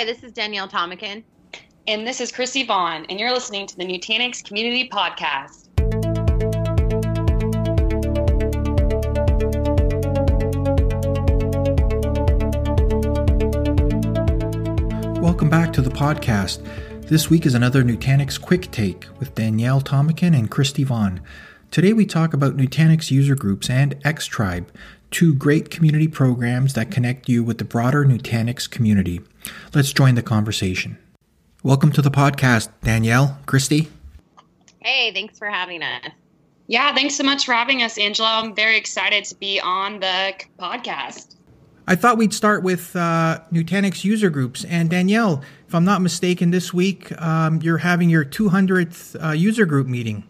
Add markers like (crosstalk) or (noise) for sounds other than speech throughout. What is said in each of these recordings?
Hi, this is Danielle Tomikin. And this is Christy Vaughn, and you're listening to the Nutanix Community Podcast. Welcome back to the podcast. This week is another Nutanix Quick Take with Danielle Tomikin and Christy Vaughn. Today we talk about Nutanix user groups and XTribe, two great community programs that connect you with the broader Nutanix community. Let's join the conversation. Welcome to the podcast, Danielle, Christy. Hey, thanks for having us. Yeah, thanks so much for having us, Angelo. I'm very excited to be on the podcast. I thought we'd start with uh, Nutanix user groups. And Danielle, if I'm not mistaken, this week um, you're having your 200th uh, user group meeting.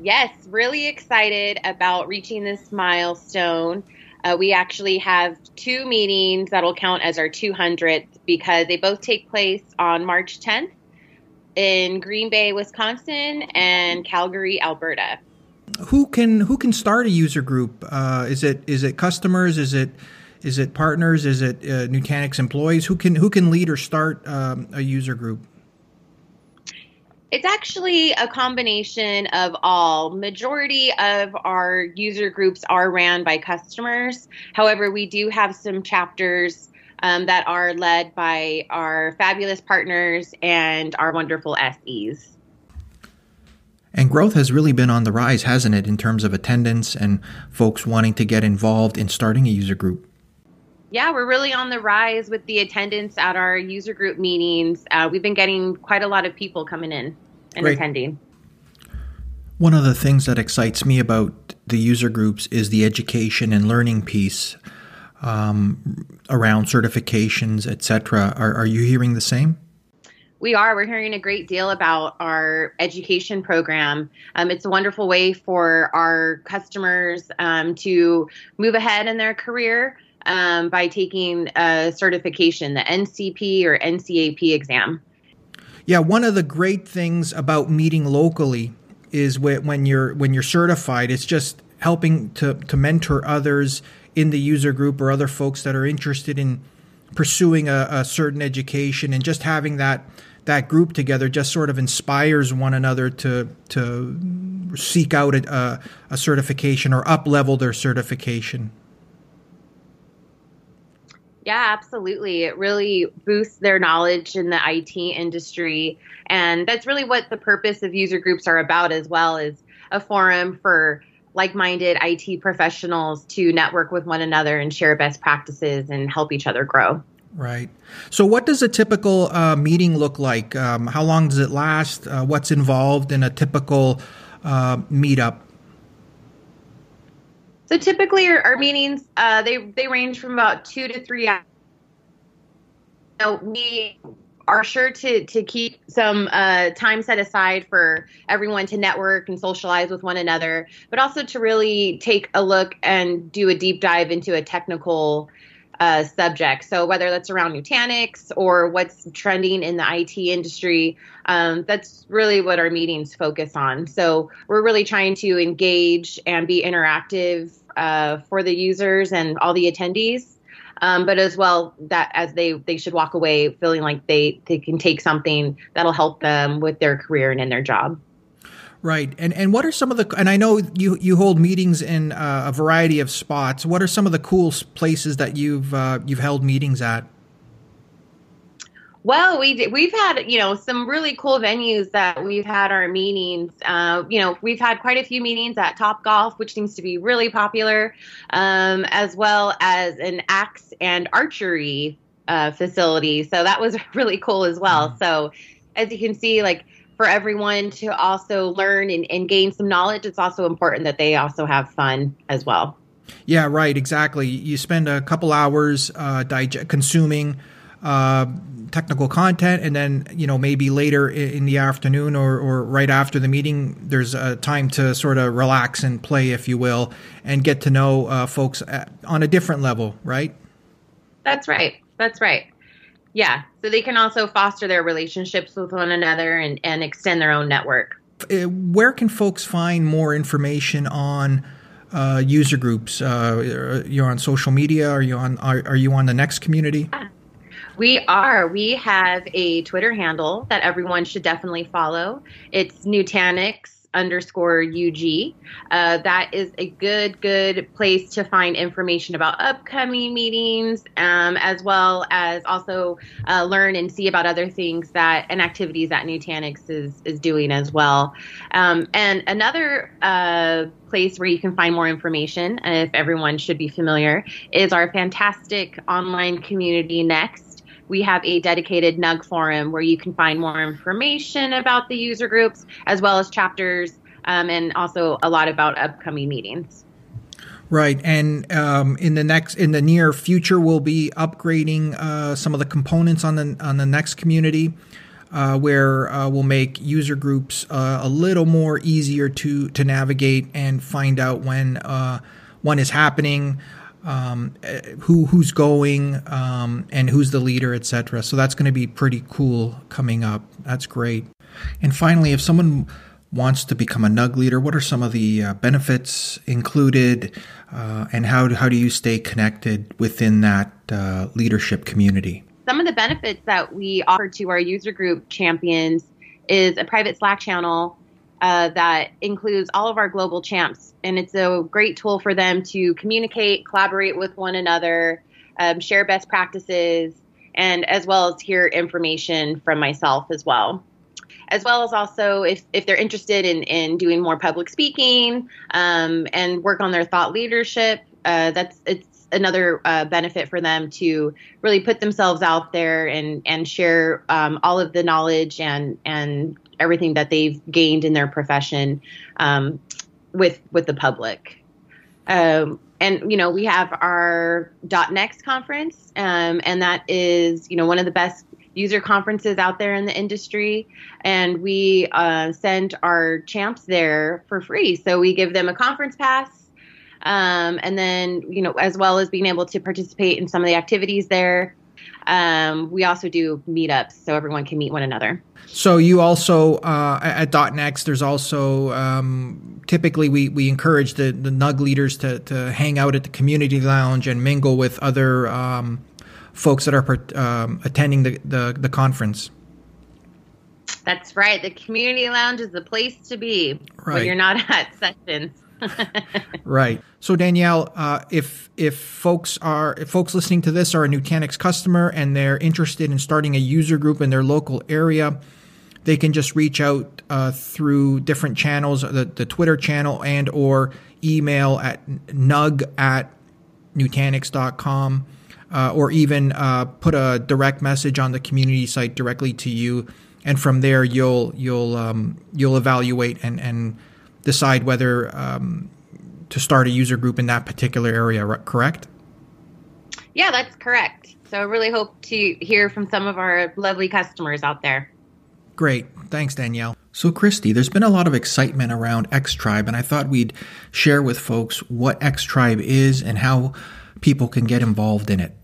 Yes, really excited about reaching this milestone. Uh, we actually have two meetings that'll count as our 200th because they both take place on March 10th in Green Bay, Wisconsin, and Calgary, Alberta. Who can who can start a user group? Uh, is it is it customers? Is it is it partners? Is it uh, Nutanix employees? Who can who can lead or start um, a user group? It's actually a combination of all. Majority of our user groups are ran by customers. However, we do have some chapters um, that are led by our fabulous partners and our wonderful SEs. And growth has really been on the rise, hasn't it, in terms of attendance and folks wanting to get involved in starting a user group? Yeah, we're really on the rise with the attendance at our user group meetings. Uh, we've been getting quite a lot of people coming in and Great. attending. One of the things that excites me about the user groups is the education and learning piece um, around certifications, etc. Are, are you hearing the same? We are. We're hearing a great deal about our education program. Um, it's a wonderful way for our customers um, to move ahead in their career um, by taking a certification, the NCP or NCAP exam. Yeah, one of the great things about meeting locally is when you're when you're certified, it's just helping to to mentor others in the user group or other folks that are interested in pursuing a, a certain education and just having that that group together just sort of inspires one another to to seek out a, a certification or up level their certification. Yeah, absolutely. It really boosts their knowledge in the IT industry. And that's really what the purpose of user groups are about as well is a forum for like-minded IT professionals to network with one another and share best practices and help each other grow. Right. So, what does a typical uh, meeting look like? Um, how long does it last? Uh, what's involved in a typical uh, meetup? So typically, our, our meetings uh, they they range from about two to three hours. So we are sure to to keep some uh, time set aside for everyone to network and socialize with one another, but also to really take a look and do a deep dive into a technical uh, subject. So whether that's around Nutanix or what's trending in the IT industry, um, that's really what our meetings focus on. So we're really trying to engage and be interactive uh, for the users and all the attendees. Um, but as well that as they they should walk away feeling like they they can take something that'll help them with their career and in their job. Right, and and what are some of the and I know you you hold meetings in uh, a variety of spots. What are some of the cool places that you've uh, you've held meetings at? Well, we we've had you know some really cool venues that we've had our meetings. Uh, you know, we've had quite a few meetings at Top Golf, which seems to be really popular, um, as well as an axe and archery uh, facility. So that was (laughs) really cool as well. Mm-hmm. So as you can see, like for everyone to also learn and, and gain some knowledge, it's also important that they also have fun as well. Yeah, right. Exactly. You spend a couple hours uh, dig- consuming uh, technical content, and then you know maybe later in the afternoon or, or right after the meeting, there's a time to sort of relax and play, if you will, and get to know uh, folks at, on a different level, right? That's right. That's right. Yeah. So they can also foster their relationships with one another and, and extend their own network. Uh, where can folks find more information on? Uh, user groups. Uh, you're on social media. Are you on? Are, are you on the Next community? We are. We have a Twitter handle that everyone should definitely follow. It's Nutanix underscore UG. Uh, that is a good, good place to find information about upcoming meetings, um, as well as also uh, learn and see about other things that and activities that Nutanix is is doing as well. Um, and another uh, place where you can find more information, if everyone should be familiar, is our fantastic online community Next we have a dedicated NUG forum where you can find more information about the user groups as well as chapters um, and also a lot about upcoming meetings. Right, and um, in the next in the near future, we'll be upgrading uh, some of the components on the on the next community, uh, where uh, we'll make user groups uh, a little more easier to to navigate and find out when uh, one is happening um, who who's going um, and who's the leader, etc. So that's going to be pretty cool coming up. That's great. And finally, if someone wants to become a NUG leader, what are some of the uh, benefits included, uh, and how do, how do you stay connected within that uh, leadership community? Some of the benefits that we offer to our user group champions is a private Slack channel uh, that includes all of our global champs. And it's a great tool for them to communicate, collaborate with one another, um, share best practices, and as well as hear information from myself as well. As well as also if, if they're interested in, in doing more public speaking um, and work on their thought leadership, uh, that's it's another uh, benefit for them to really put themselves out there and and share um, all of the knowledge and and everything that they've gained in their profession um, with with the public. Um, and you know we have our .next conference, um, and that is you know one of the best user conferences out there in the industry, and we uh, send our champs there for free. So we give them a conference pass. Um, and then, you know, as well as being able to participate in some of the activities there, um, we also do meetups so everyone can meet one another. So you also uh, at .next, there's also um, typically we, we encourage the, the NUG leaders to, to hang out at the community lounge and mingle with other um, folks that are um, attending the, the, the conference. That's right. The community lounge is the place to be right. when you're not (laughs) at sessions. Right. So Danielle, uh, if if folks are if folks listening to this are a Nutanix customer and they're interested in starting a user group in their local area, they can just reach out uh, through different channels, the, the Twitter channel and or email at nug at nutanix.com. Uh, or even uh, put a direct message on the community site directly to you, and from there you'll you'll um, you'll evaluate and and decide whether um, to start a user group in that particular area, correct? Yeah, that's correct. So I really hope to hear from some of our lovely customers out there. Great. Thanks, Danielle. So, Christy, there's been a lot of excitement around X Tribe, and I thought we'd share with folks what X Tribe is and how people can get involved in it.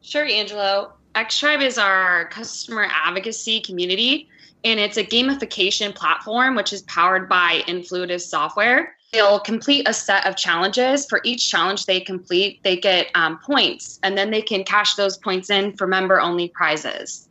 Sure, Angelo. X Tribe is our customer advocacy community and it's a gamification platform which is powered by Influitive software. They'll complete a set of challenges. For each challenge they complete, they get um, points, and then they can cash those points in for member only prizes.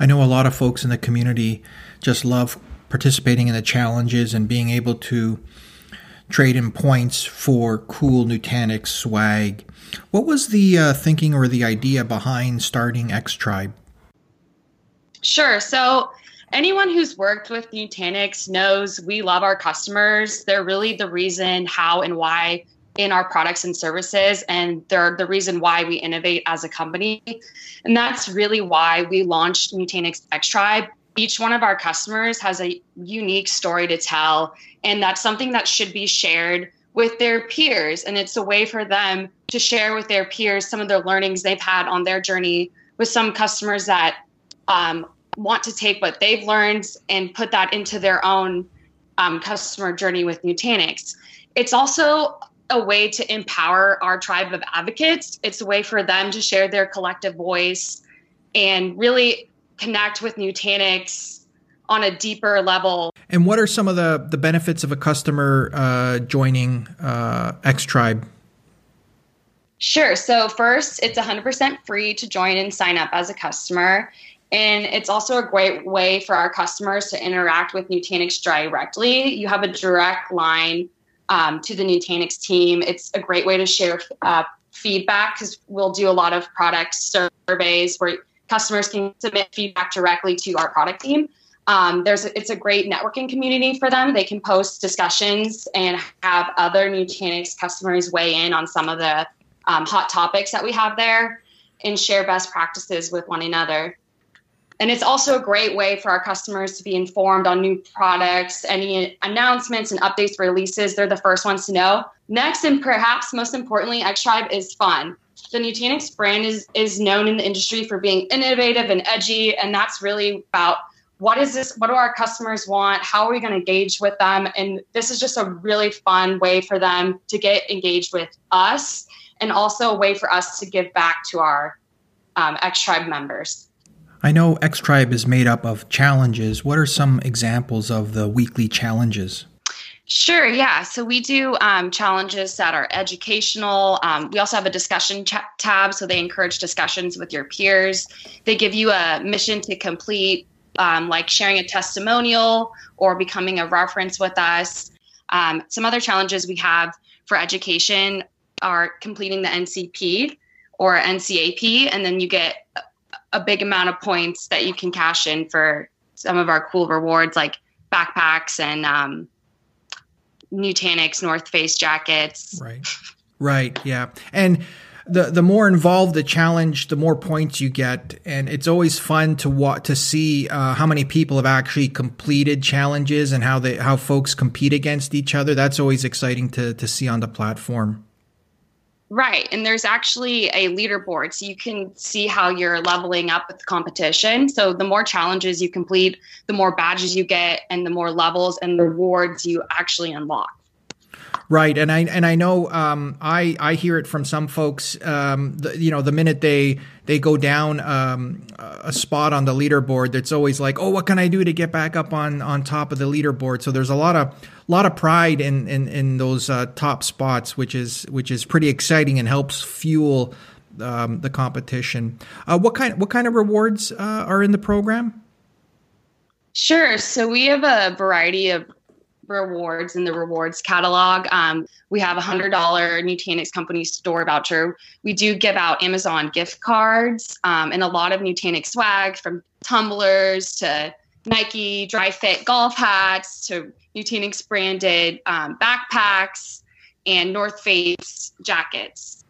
I know a lot of folks in the community just love participating in the challenges and being able to trade in points for cool Nutanix swag. What was the uh, thinking or the idea behind starting X Tribe? Sure. So anyone who's worked with Nutanix knows we love our customers. They're really the reason how and why in our products and services, and they're the reason why we innovate as a company. And that's really why we launched Nutanix X Tribe. Each one of our customers has a unique story to tell, and that's something that should be shared with their peers. And it's a way for them to share with their peers some of the learnings they've had on their journey with some customers that um, want to take what they've learned and put that into their own um, customer journey with Nutanix. It's also a way to empower our tribe of advocates. It's a way for them to share their collective voice and really connect with Nutanix on a deeper level. And what are some of the, the benefits of a customer uh, joining uh, X Tribe? Sure. So, first, it's 100% free to join and sign up as a customer. And it's also a great way for our customers to interact with Nutanix directly. You have a direct line um, to the Nutanix team. It's a great way to share uh, feedback because we'll do a lot of product surveys where customers can submit feedback directly to our product team. Um, there's it's a great networking community for them. They can post discussions and have other Nutanix customers weigh in on some of the um, hot topics that we have there and share best practices with one another. And it's also a great way for our customers to be informed on new products, any announcements and updates releases. They're the first ones to know. Next, and perhaps most importantly, XTribe is fun. The Nutanix brand is, is known in the industry for being innovative and edgy, and that's really about what is this? What do our customers want? How are we going to engage with them? And this is just a really fun way for them to get engaged with us and also a way for us to give back to our um, X Tribe members. I know X Tribe is made up of challenges. What are some examples of the weekly challenges? Sure, yeah. So we do um, challenges that are educational. Um, we also have a discussion ch- tab, so they encourage discussions with your peers. They give you a mission to complete, um, like sharing a testimonial or becoming a reference with us. Um, some other challenges we have for education are completing the NCP or NCAP, and then you get a big amount of points that you can cash in for some of our cool rewards like backpacks and um, Nutanix North Face jackets. Right. Right. Yeah. And the the more involved the challenge, the more points you get, and it's always fun to wa- to see uh, how many people have actually completed challenges and how they how folks compete against each other. That's always exciting to to see on the platform. Right. And there's actually a leaderboard. So you can see how you're leveling up with the competition. So the more challenges you complete, the more badges you get, and the more levels and rewards you actually unlock. Right, and I and I know um, I I hear it from some folks. Um, the, you know, the minute they they go down um, a spot on the leaderboard, it's always like, oh, what can I do to get back up on on top of the leaderboard? So there's a lot of lot of pride in in, in those uh, top spots, which is which is pretty exciting and helps fuel um, the competition. Uh, what kind what kind of rewards uh, are in the program? Sure. So we have a variety of rewards in the rewards catalog. Um, we have a hundred dollar Nutanix company store voucher. We do give out Amazon gift cards um, and a lot of Nutanix swag from tumblers to Nike dry fit golf hats to Nutanix branded um, backpacks and North Face jackets.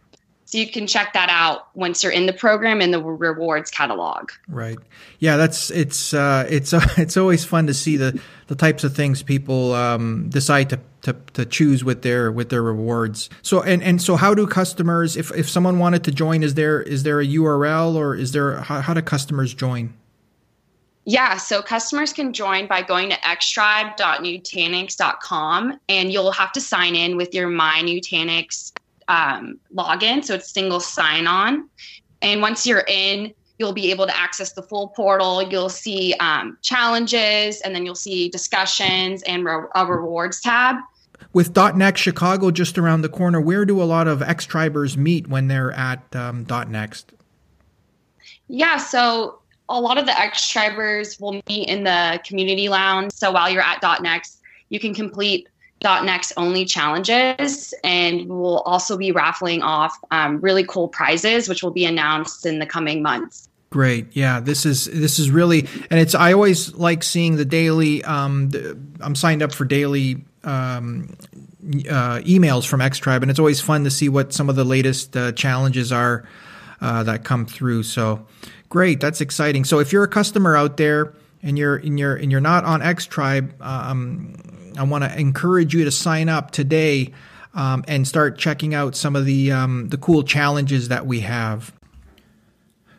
So you can check that out once you're in the program in the rewards catalog. Right. Yeah, that's it's uh, it's uh, (laughs) it's always fun to see the the types of things people um, decide to, to to choose with their with their rewards. So and and so how do customers if if someone wanted to join is there is there a URL or is there how, how do customers join? Yeah, so customers can join by going to xtribe.nutanix.com and you'll have to sign in with your My Nutanix um, login. So it's single sign on. And once you're in, you'll be able to access the full portal. You'll see um, challenges and then you'll see discussions and re- a rewards tab. With .next Chicago just around the corner, where do a lot of X-Tribers meet when they're at um, .next? Yeah, so a lot of the X-Tribers will meet in the community lounge. So while you're at .next, you can complete .next only challenges, and we'll also be raffling off um, really cool prizes, which will be announced in the coming months. Great, yeah. This is this is really, and it's. I always like seeing the daily. Um, the, I'm signed up for daily um, uh, emails from X Tribe, and it's always fun to see what some of the latest uh, challenges are uh, that come through. So, great, that's exciting. So, if you're a customer out there and you're and you're and you're not on X Tribe, um, I want to encourage you to sign up today um, and start checking out some of the um, the cool challenges that we have.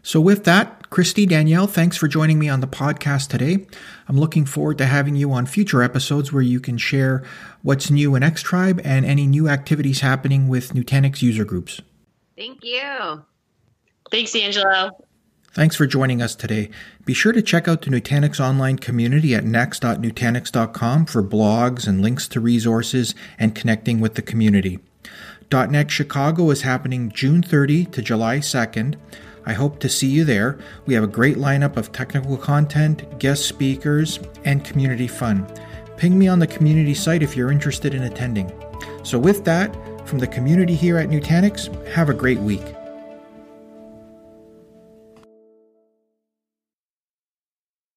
So, with that, Christy Danielle, thanks for joining me on the podcast today. I'm looking forward to having you on future episodes where you can share what's new in X Tribe and any new activities happening with Nutanix user groups. Thank you. Thanks, Angelo. Thanks for joining us today. Be sure to check out the Nutanix online community at next.nutanix.com for blogs and links to resources and connecting with the community. .NEXT Chicago is happening June 30 to July 2nd. I hope to see you there. We have a great lineup of technical content, guest speakers, and community fun. Ping me on the community site if you're interested in attending. So, with that, from the community here at Nutanix, have a great week.